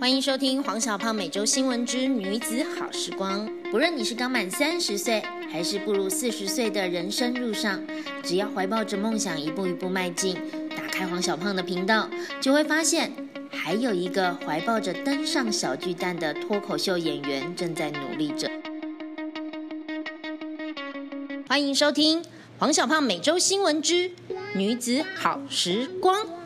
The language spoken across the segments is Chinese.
欢迎收听黄小胖每周新闻之女子好时光。不论你是刚满三十岁，还是步入四十岁的人生路上，只要怀抱着梦想一步一步迈进，打开黄小胖的频道，就会发现还有一个怀抱着登上小巨蛋的脱口秀演员正在努力着。欢迎收听黄小胖每周新闻之女子好时光。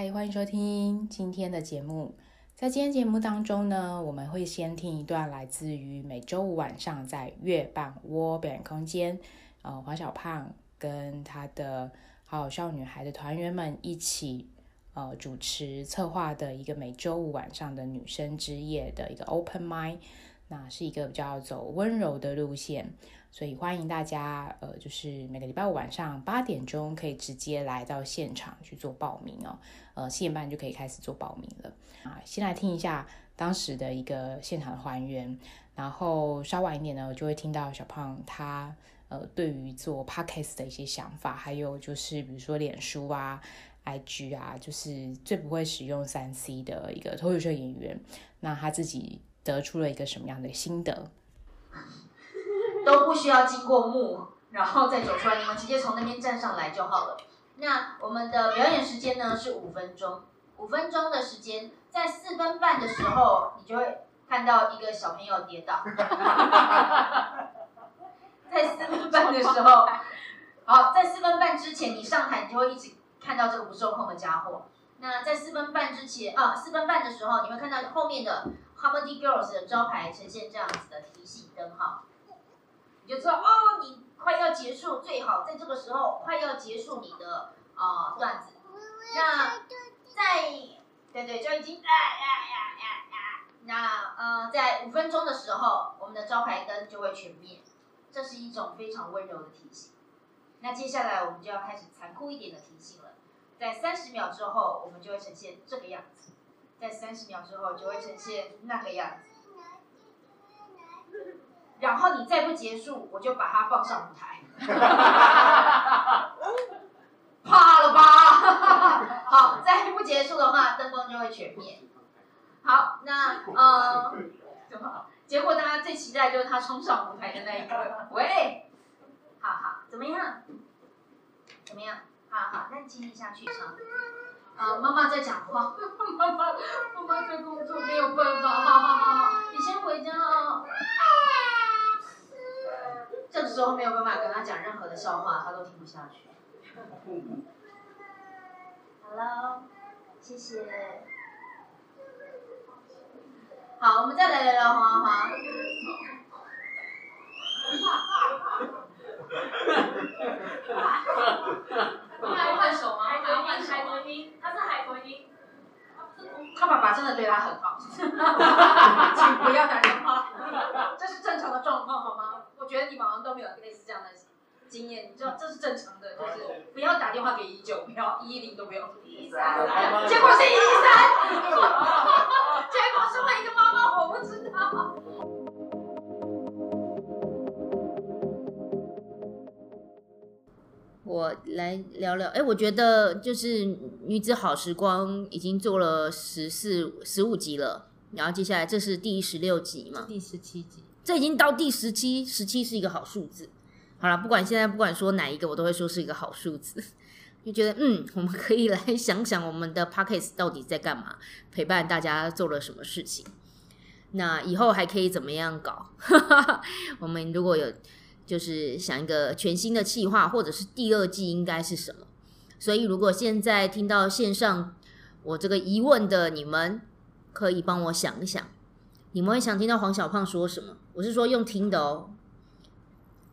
嗨，欢迎收听今天的节目。在今天节目当中呢，我们会先听一段来自于每周五晚上在月半窝表演空间，呃，黄小胖跟他的好笑女孩的团员们一起呃主持策划的一个每周五晚上的女生之夜的一个 open m i d 那是一个比较走温柔的路线，所以欢迎大家，呃，就是每个礼拜五晚上八点钟可以直接来到现场去做报名哦，呃，七点半就可以开始做报名了啊。先来听一下当时的一个现场的还原，然后稍晚一点呢，我就会听到小胖他呃对于做 podcast 的一些想法，还有就是比如说脸书啊、IG 啊，就是最不会使用三 C 的一个脱口秀演员，那他自己。得出了一个什么样的心得？都不需要经过幕，然后再走出来，你们直接从那边站上来就好了。那我们的表演时间呢是五分钟，五分钟的时间，在四分半的时候，你就会看到一个小朋友跌倒。在四分半的时候，好，在四分半之前，你上台，你就会一直看到这个不受控的家伙。那在四分半之前啊，四分半的时候，你会看到后面的。Comedy Girls 的招牌呈现这样子的提醒灯号，你就知道哦，你快要结束，最好在这个时候快要结束你的啊段子。那在对对，就已经啊呀呀呀呀。那呃，在五分钟的时候，我们的招牌灯就会全灭，这是一种非常温柔的提醒。那接下来我们就要开始残酷一点的提醒了，在三十秒之后，我们就会呈现这个样子。在三十秒之后就会呈现那个样子，然后你再不结束，我就把它放上舞台，怕了吧？好，再不结束的话，灯光就会全灭。好，那呃，怎么？结果大家最期待就是他冲上舞台的那一刻。喂，好好，怎么样？怎么样？好好，那你继续下去唱。啊，妈妈在讲话，妈妈，妈妈在工作，没有办法，好好好好，你先回家啊。这个时候没有办法跟他讲任何的笑话，他都听不下去。Hello，谢谢。好，我们再来聊聊花花。还 要换手吗？还要换海豚音，他是海豚音。他爸爸真的对他很好，请不要打电话，这是正常的状况好吗？我觉得你们好像都没有类似这样的经验，你知道这是正常的，就是不要打电话给一九，不要一一零都不要，一三，结果是一一三，结果是问一个妈妈，我不知道。我来聊聊，哎，我觉得就是女子好时光已经做了十四、十五集了，然后接下来这是第十六集嘛？第十七集，这已经到第十七，十七是一个好数字。好了，不管现在不管说哪一个，我都会说是一个好数字。就觉得嗯，我们可以来想想我们的 p o c k e t 到底在干嘛，陪伴大家做了什么事情，那以后还可以怎么样搞？我们如果有。就是想一个全新的计划，或者是第二季应该是什么？所以如果现在听到线上我这个疑问的你们，可以帮我想一想，你们会想听到黄小胖说什么？我是说用听的哦，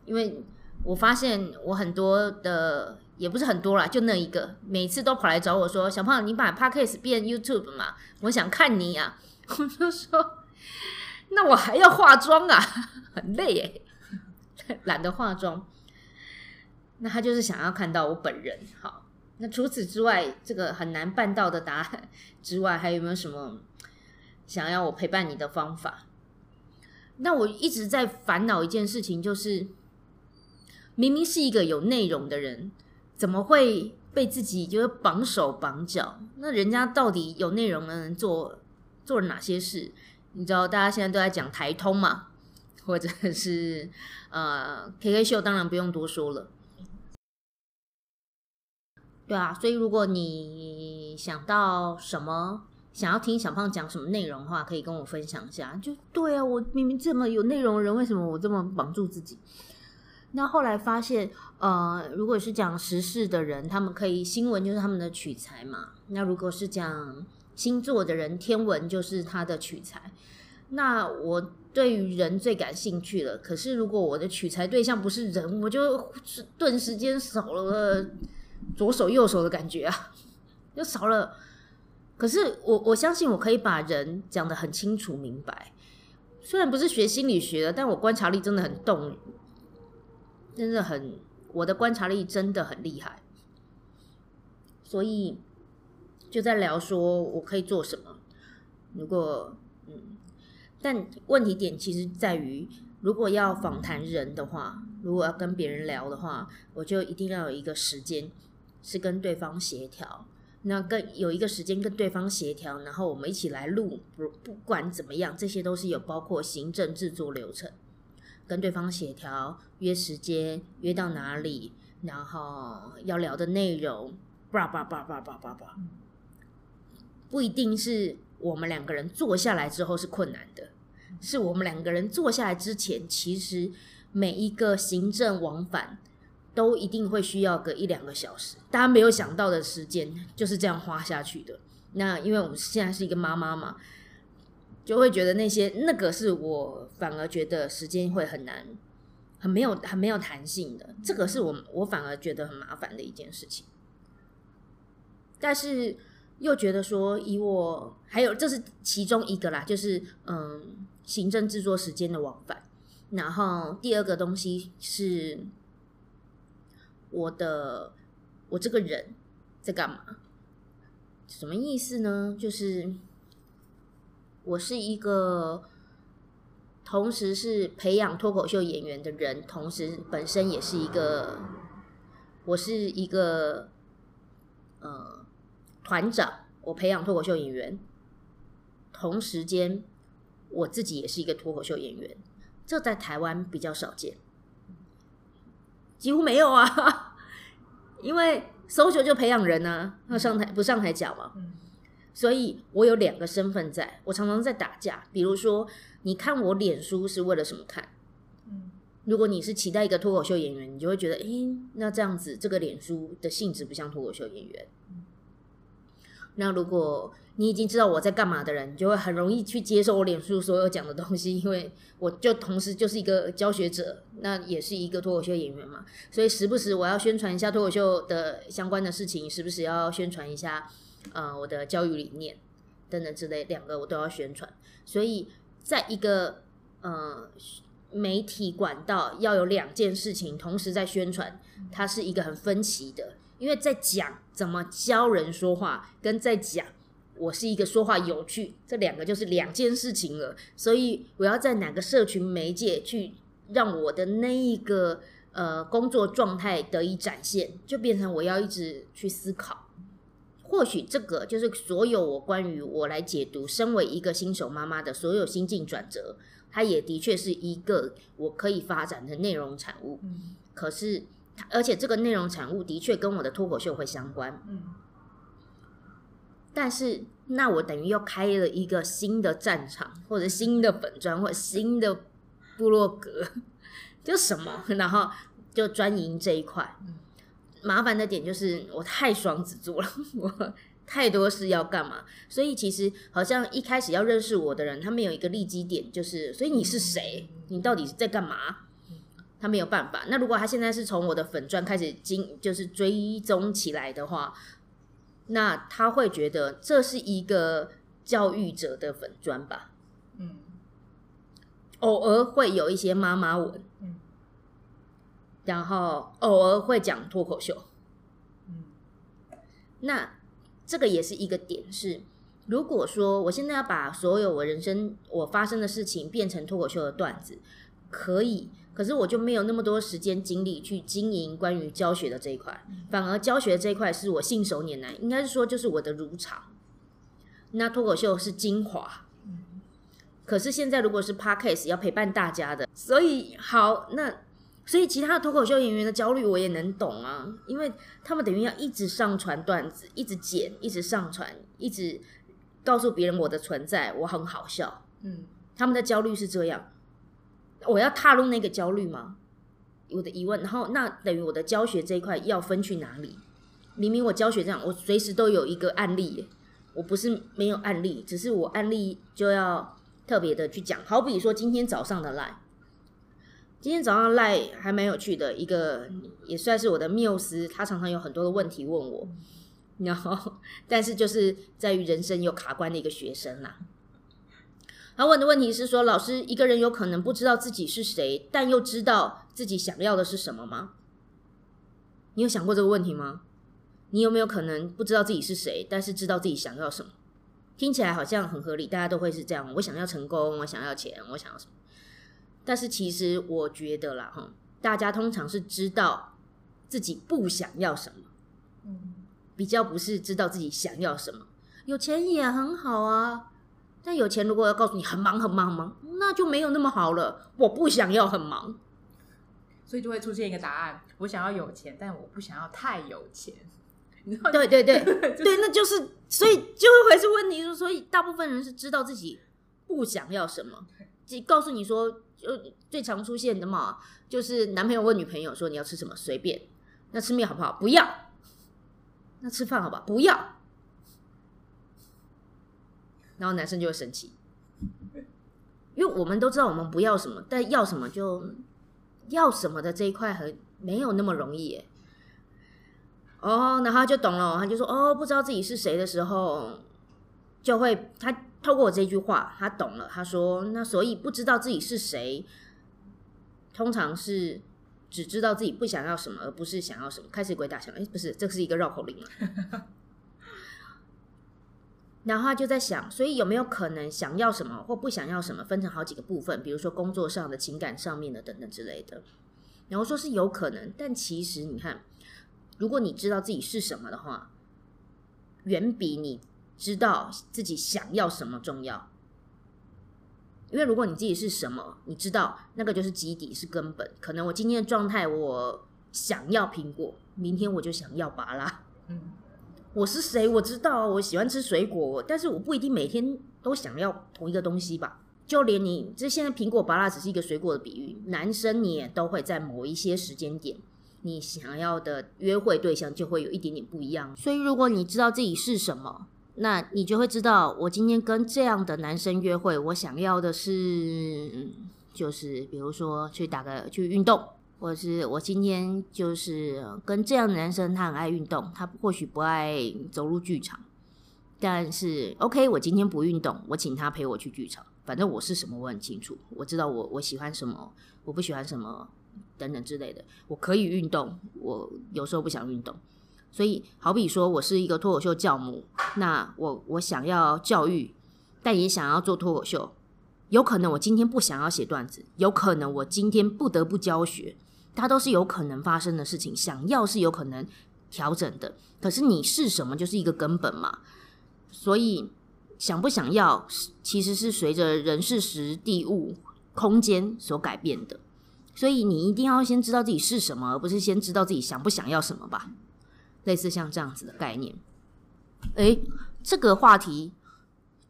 因为我发现我很多的也不是很多啦，就那一个，每次都跑来找我说：“小胖，你把 Podcast 变 YouTube 嘛？我想看你呀。”我就说：“那我还要化妆啊，很累诶。”懒得化妆，那他就是想要看到我本人。好，那除此之外，这个很难办到的答案之外，还有没有什么想要我陪伴你的方法？那我一直在烦恼一件事情，就是明明是一个有内容的人，怎么会被自己就是绑手绑脚。那人家到底有内容的人做做了哪些事？你知道，大家现在都在讲台通嘛，或者是呃 KK 秀，当然不用多说了。对啊，所以如果你想到什么，想要听小胖讲什么内容的话，可以跟我分享一下。就对啊，我明明这么有内容的人，为什么我这么绑住自己？那后来发现，呃，如果是讲时事的人，他们可以新闻就是他们的取材嘛。那如果是讲星座的人，天文就是他的取材。那我对于人最感兴趣了。可是如果我的取材对象不是人，我就顿时间少了左手右手的感觉啊，就少了。可是我我相信我可以把人讲得很清楚明白。虽然不是学心理学的，但我观察力真的很动。真的很，我的观察力真的很厉害，所以就在聊说我可以做什么。如果嗯，但问题点其实在于，如果要访谈人的话，如果要跟别人聊的话，我就一定要有一个时间是跟对方协调，那跟有一个时间跟对方协调，然后我们一起来录。不不管怎么样，这些都是有包括行政制作流程。跟对方协调约时间，约到哪里，然后要聊的内容，叭叭叭叭叭叭叭，不一定是我们两个人坐下来之后是困难的，是我们两个人坐下来之前，其实每一个行政往返都一定会需要个一两个小时，大家没有想到的时间就是这样花下去的。那因为我们现在是一个妈妈嘛。就会觉得那些那个是我反而觉得时间会很难，很没有很没有弹性的，这个是我我反而觉得很麻烦的一件事情。但是又觉得说，以我还有这是其中一个啦，就是嗯，行政制作时间的往返。然后第二个东西是我的我这个人在干嘛？什么意思呢？就是。我是一个同时是培养脱口秀演员的人，同时本身也是一个，我是一个呃团长，我培养脱口秀演员，同时间我自己也是一个脱口秀演员，这在台湾比较少见，几乎没有啊，因为 social 就培养人啊，要上台不上台讲嘛。所以我有两个身份，在我常常在打架。比如说，你看我脸书是为了什么看？如果你是期待一个脱口秀演员，你就会觉得，诶，那这样子这个脸书的性质不像脱口秀演员。那如果你已经知道我在干嘛的人，你就会很容易去接受我脸书所有讲的东西，因为我就同时就是一个教学者，那也是一个脱口秀演员嘛。所以时不时我要宣传一下脱口秀的相关的事情，时不时要宣传一下。呃，我的教育理念等等之类，两个我都要宣传，所以在一个呃媒体管道要有两件事情同时在宣传，它是一个很分歧的，因为在讲怎么教人说话，跟在讲我是一个说话有趣，这两个就是两件事情了，所以我要在哪个社群媒介去让我的那一个呃工作状态得以展现，就变成我要一直去思考。或许这个就是所有我关于我来解读身为一个新手妈妈的所有心境转折，它也的确是一个我可以发展的内容产物。嗯，可是而且这个内容产物的确跟我的脱口秀会相关。嗯，但是那我等于又开了一个新的战场，或者新的本专，或者新的部落格，就什么，然后就专营这一块。麻烦的点就是我太双子座了，我太多事要干嘛，所以其实好像一开始要认识我的人，他们有一个立基点，就是所以你是谁，你到底是在干嘛？他没有办法。那如果他现在是从我的粉钻开始经，就是追踪起来的话，那他会觉得这是一个教育者的粉钻吧？嗯，偶尔会有一些妈妈文。嗯然后偶尔会讲脱口秀，嗯，那这个也是一个点是，如果说我现在要把所有我人生我发生的事情变成脱口秀的段子，可以，可是我就没有那么多时间精力去经营关于教学的这一块，反而教学这一块是我信手拈来，应该是说就是我的如常。那脱口秀是精华，可是现在如果是 podcast 要陪伴大家的，所以好那。所以其他的脱口秀演员的焦虑我也能懂啊，因为他们等于要一直上传段子，一直剪，一直上传，一直告诉别人我的存在，我很好笑。嗯，他们的焦虑是这样，我要踏入那个焦虑吗？我的疑问，然后那等于我的教学这一块要分去哪里？明明我教学这样，我随时都有一个案例，我不是没有案例，只是我案例就要特别的去讲。好比说今天早上的赖今天早上赖还蛮有趣的，一个也算是我的缪斯，他常常有很多的问题问我，然后但是就是在于人生有卡关的一个学生啦。他问的问题是说，老师，一个人有可能不知道自己是谁，但又知道自己想要的是什么吗？你有想过这个问题吗？你有没有可能不知道自己是谁，但是知道自己想要什么？听起来好像很合理，大家都会是这样。我想要成功，我想要钱，我想要什么？但是其实我觉得啦，哈，大家通常是知道自己不想要什么，嗯，比较不是知道自己想要什么。有钱也很好啊，但有钱如果要告诉你很忙很忙很忙，那就没有那么好了。我不想要很忙，所以就会出现一个答案：我想要有钱，但我不想要太有钱。你知道对对对 就是对，那就是所以就会回是问题，所以大部分人是知道自己不想要什么，只告诉你说，就最常出现的嘛，就是男朋友问女朋友说你要吃什么，随便，那吃面好不好？不要，那吃饭好不好？不要，然后男生就会生气，因为我们都知道我们不要什么，但要什么就要什么的这一块很没有那么容易耶。哦，然后他就懂了，他就说哦，不知道自己是谁的时候，就会他透过我这句话，他懂了。他说，那所以不知道自己是谁，通常是只知道自己不想要什么，而不是想要什么。开始鬼打墙，哎，不是，这是一个绕口令。然后他就在想，所以有没有可能想要什么或不想要什么，分成好几个部分，比如说工作上的、情感上面的等等之类的。然后说是有可能，但其实你看。如果你知道自己是什么的话，远比你知道自己想要什么重要。因为如果你自己是什么，你知道那个就是基底，是根本。可能我今天的状态，我想要苹果，明天我就想要拔拉。嗯，我是谁？我知道，我喜欢吃水果，但是我不一定每天都想要同一个东西吧。就连你这现在苹果拔拉只是一个水果的比喻，男生你也都会在某一些时间点。你想要的约会对象就会有一点点不一样，所以如果你知道自己是什么，那你就会知道，我今天跟这样的男生约会，我想要的是，就是比如说去打个去运动，或是我今天就是跟这样的男生，他很爱运动，他或许不爱走入剧场，但是 OK，我今天不运动，我请他陪我去剧场，反正我是什么我很清楚，我知道我我喜欢什么，我不喜欢什么。等等之类的，我可以运动，我有时候不想运动，所以好比说我是一个脱口秀教母，那我我想要教育，但也想要做脱口秀，有可能我今天不想要写段子，有可能我今天不得不教学，它都是有可能发生的事情。想要是有可能调整的，可是你是什么就是一个根本嘛，所以想不想要，其实是随着人事时地物空间所改变的。所以你一定要先知道自己是什么，而不是先知道自己想不想要什么吧。类似像这样子的概念。诶，这个话题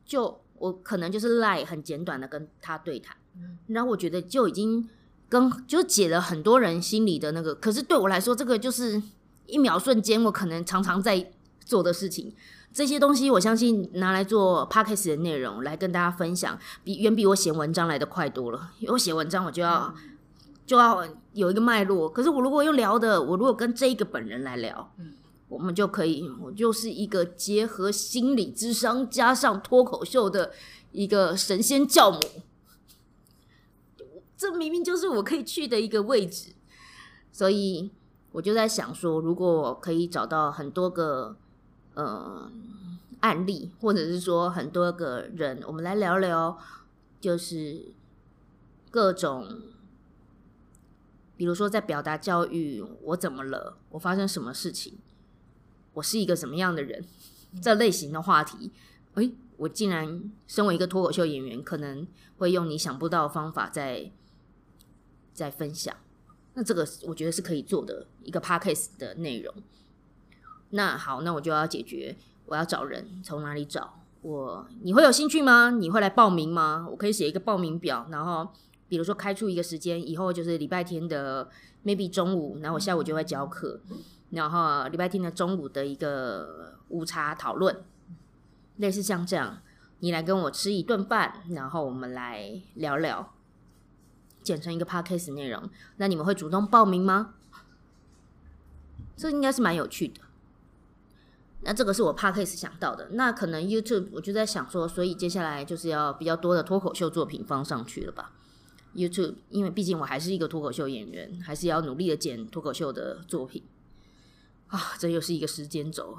就我可能就是赖很简短的跟他对谈，然后我觉得就已经跟就解了很多人心里的那个。可是对我来说，这个就是一秒瞬间，我可能常常在做的事情。这些东西我相信拿来做 podcast 的内容来跟大家分享，比远比我写文章来的快多了。因为我写文章我就要。就要有一个脉络，可是我如果用聊的，我如果跟这一个本人来聊，嗯，我们就可以，我就是一个结合心理智商加上脱口秀的一个神仙教母，这明明就是我可以去的一个位置，所以我就在想说，如果我可以找到很多个呃案例，或者是说很多个人，我们来聊聊，就是各种。比如说在表达教育，我怎么了？我发生什么事情？我是一个什么样的人？这类型的话题，诶，我竟然身为一个脱口秀演员，可能会用你想不到的方法在在分享。那这个我觉得是可以做的一个 podcast 的内容。那好，那我就要解决，我要找人，从哪里找？我你会有兴趣吗？你会来报名吗？我可以写一个报名表，然后比如说开出一个时间，以后就是礼拜天的 maybe 中午，然后我下午就会教课，然后礼拜天的中午的一个午茶讨论，类似像这样，你来跟我吃一顿饭，然后我们来聊聊，剪成一个 podcast 内容。那你们会主动报名吗？这应该是蛮有趣的。那这个是我 podcast 想到的。那可能 YouTube 我就在想说，所以接下来就是要比较多的脱口秀作品放上去了吧？YouTube，因为毕竟我还是一个脱口秀演员，还是要努力的剪脱口秀的作品啊。这又是一个时间轴，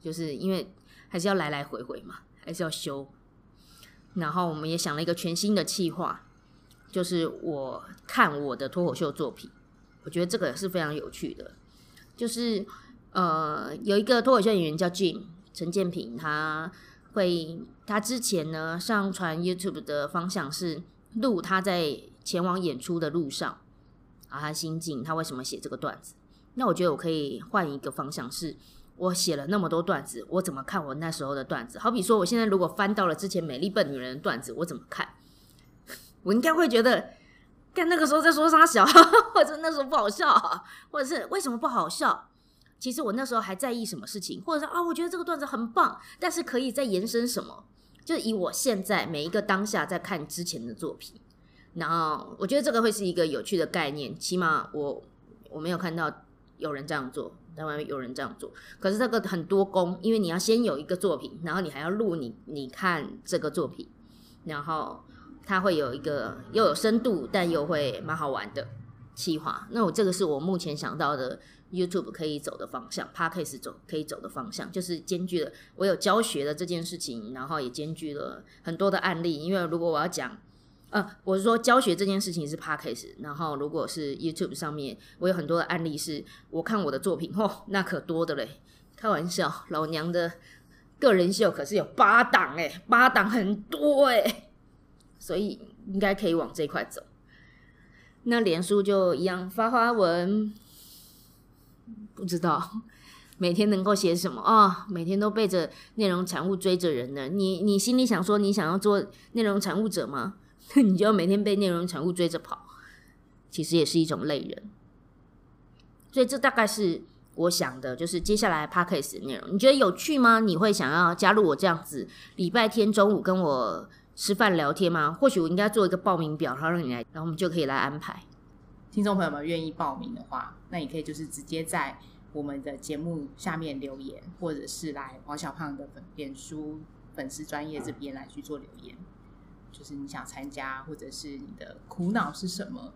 就是因为还是要来来回回嘛，还是要修。然后我们也想了一个全新的企划，就是我看我的脱口秀作品，我觉得这个是非常有趣的，就是。呃，有一个脱口秀演员叫 Jim 陈建平，他会他之前呢上传 YouTube 的方向是录他在前往演出的路上啊，他心境，他为什么写这个段子？那我觉得我可以换一个方向，是我写了那么多段子，我怎么看我那时候的段子？好比说，我现在如果翻到了之前美丽笨女人的段子，我怎么看？我应该会觉得，看那个时候在说啥小，或者那时候不好笑，或者是为什么不好笑？其实我那时候还在意什么事情，或者说啊，我觉得这个段子很棒，但是可以再延伸什么？就以我现在每一个当下在看之前的作品，然后我觉得这个会是一个有趣的概念。起码我我没有看到有人这样做，在外面有人这样做。可是这个很多功，因为你要先有一个作品，然后你还要录你你看这个作品，然后它会有一个又有深度，但又会蛮好玩的企划。那我这个是我目前想到的。YouTube 可以走的方向，Podcast 走可以走的方向，就是兼具了我有教学的这件事情，然后也兼具了很多的案例。因为如果我要讲，呃，我是说教学这件事情是 Podcast，然后如果是 YouTube 上面，我有很多的案例，是我看我的作品，嚯，那可多的嘞！开玩笑，老娘的个人秀可是有八档哎，八档很多哎，所以应该可以往这块走。那连书就一样发花文。不知道 每天能够写什么啊？每天都背着内容产物追着人呢。你你心里想说你想要做内容产物者吗？你就要每天被内容产物追着跑，其实也是一种累人。所以这大概是我想的，就是接下来 p a d k a s 内容，你觉得有趣吗？你会想要加入我这样子礼拜天中午跟我吃饭聊天吗？或许我应该做一个报名表，然后让你来，然后我们就可以来安排。听众朋友们愿意报名的话，那你可以就是直接在我们的节目下面留言，或者是来王小胖的粉脸书粉丝专业这边来去做留言，就是你想参加，或者是你的苦恼是什么，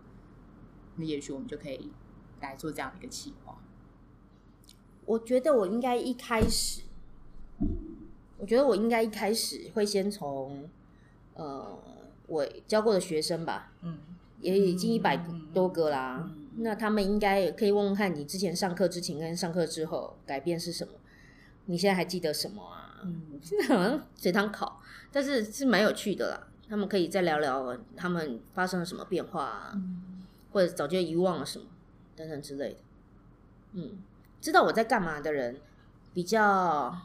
那也许我们就可以来做这样的一个企划。我觉得我应该一开始，我觉得我应该一开始会先从呃我教过的学生吧，嗯。也已经一百多个啦，那他们应该也可以问问看你之前上课之前跟上课之后改变是什么？你现在还记得什么啊？嗯现在 好像随堂考，但是是蛮有趣的啦。他们可以再聊聊他们发生了什么变化，啊，或者早就遗忘了什么等等之类的。嗯，知道我在干嘛的人比较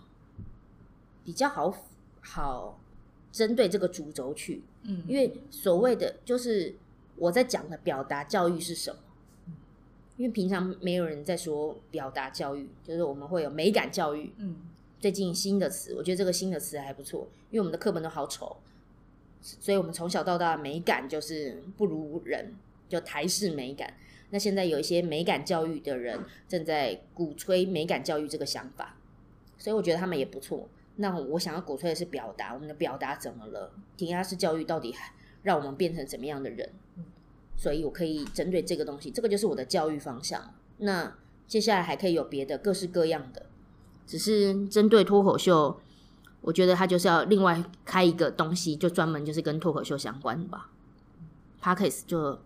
比较好好针对这个主轴去，嗯，因为所谓的就是。我在讲的表达教育是什么？因为平常没有人在说表达教育，就是我们会有美感教育。嗯，最近新的词，我觉得这个新的词还不错，因为我们的课本都好丑，所以我们从小到大美感就是不如人，就台式美感。那现在有一些美感教育的人正在鼓吹美感教育这个想法，所以我觉得他们也不错。那我想要鼓吹的是表达，我们的表达怎么了？填鸭式教育到底让我们变成怎么样的人？所以我可以针对这个东西，这个就是我的教育方向。那接下来还可以有别的各式各样的，只是针对脱口秀，我觉得他就是要另外开一个东西，就专门就是跟脱口秀相关吧。Parkes 就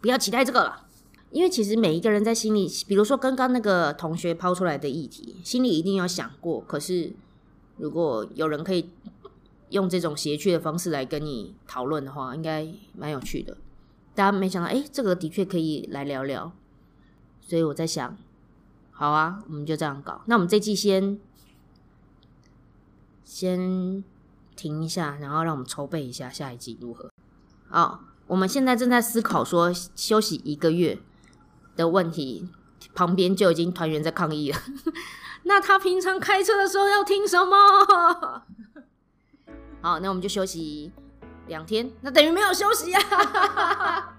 不要期待这个了，因为其实每一个人在心里，比如说刚刚那个同学抛出来的议题，心里一定要想过。可是如果有人可以用这种谐趣的方式来跟你讨论的话，应该蛮有趣的。大家没想到，哎、这个的确可以来聊聊。所以我在想，好啊，我们就这样搞。那我们这季先先停一下，然后让我们筹备一下下一季如何。哦，我们现在正在思考说休息一个月的问题，旁边就已经团员在抗议了。那他平常开车的时候要听什么？好，那我们就休息两天，那等于没有休息啊。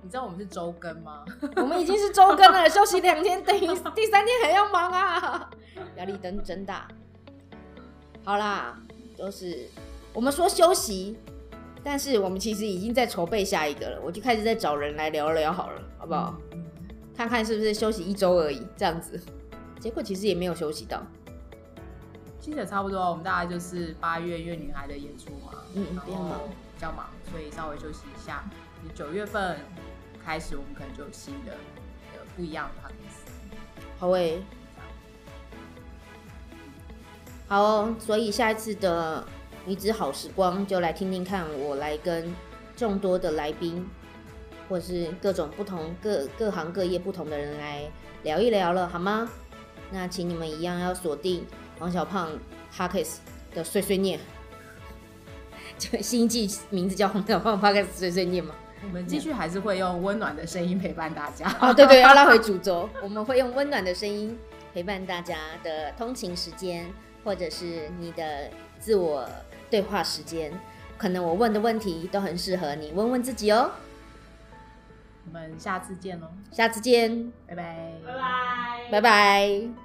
你知道我们是周更吗？我们已经是周更了，休息两天，等于第三天还要忙啊，压力真真大。好啦，就是我们说休息，但是我们其实已经在筹备下一个了，我就开始在找人来聊聊好了，好不好？嗯看看是不是休息一周而已，这样子。结果其实也没有休息到，其实也差不多，我们大概就是八月月女孩的演出嘛，嗯然后比较忙比较忙，所以稍微休息一下。九月份开始，我们可能就有新的呃不一样的 o d 好诶、好哦，所以下一次的女子好时光就来听听看，我来跟众多的来宾，或是各种不同各各行各业不同的人来聊一聊了，好吗？那请你们一样要锁定王小胖 h a k e s 的碎碎念，就新一季名字叫王小胖 h a k e s 碎碎念嘛。我们继续还是会用温暖的声音陪伴大家。哦，对对，要拉回主轴，我们会用温暖的声音陪伴大家的通勤时间，或者是你的自我对话时间。可能我问的问题都很适合你问问自己哦。我们下次见喽，下次见，拜拜，拜拜。拜拜。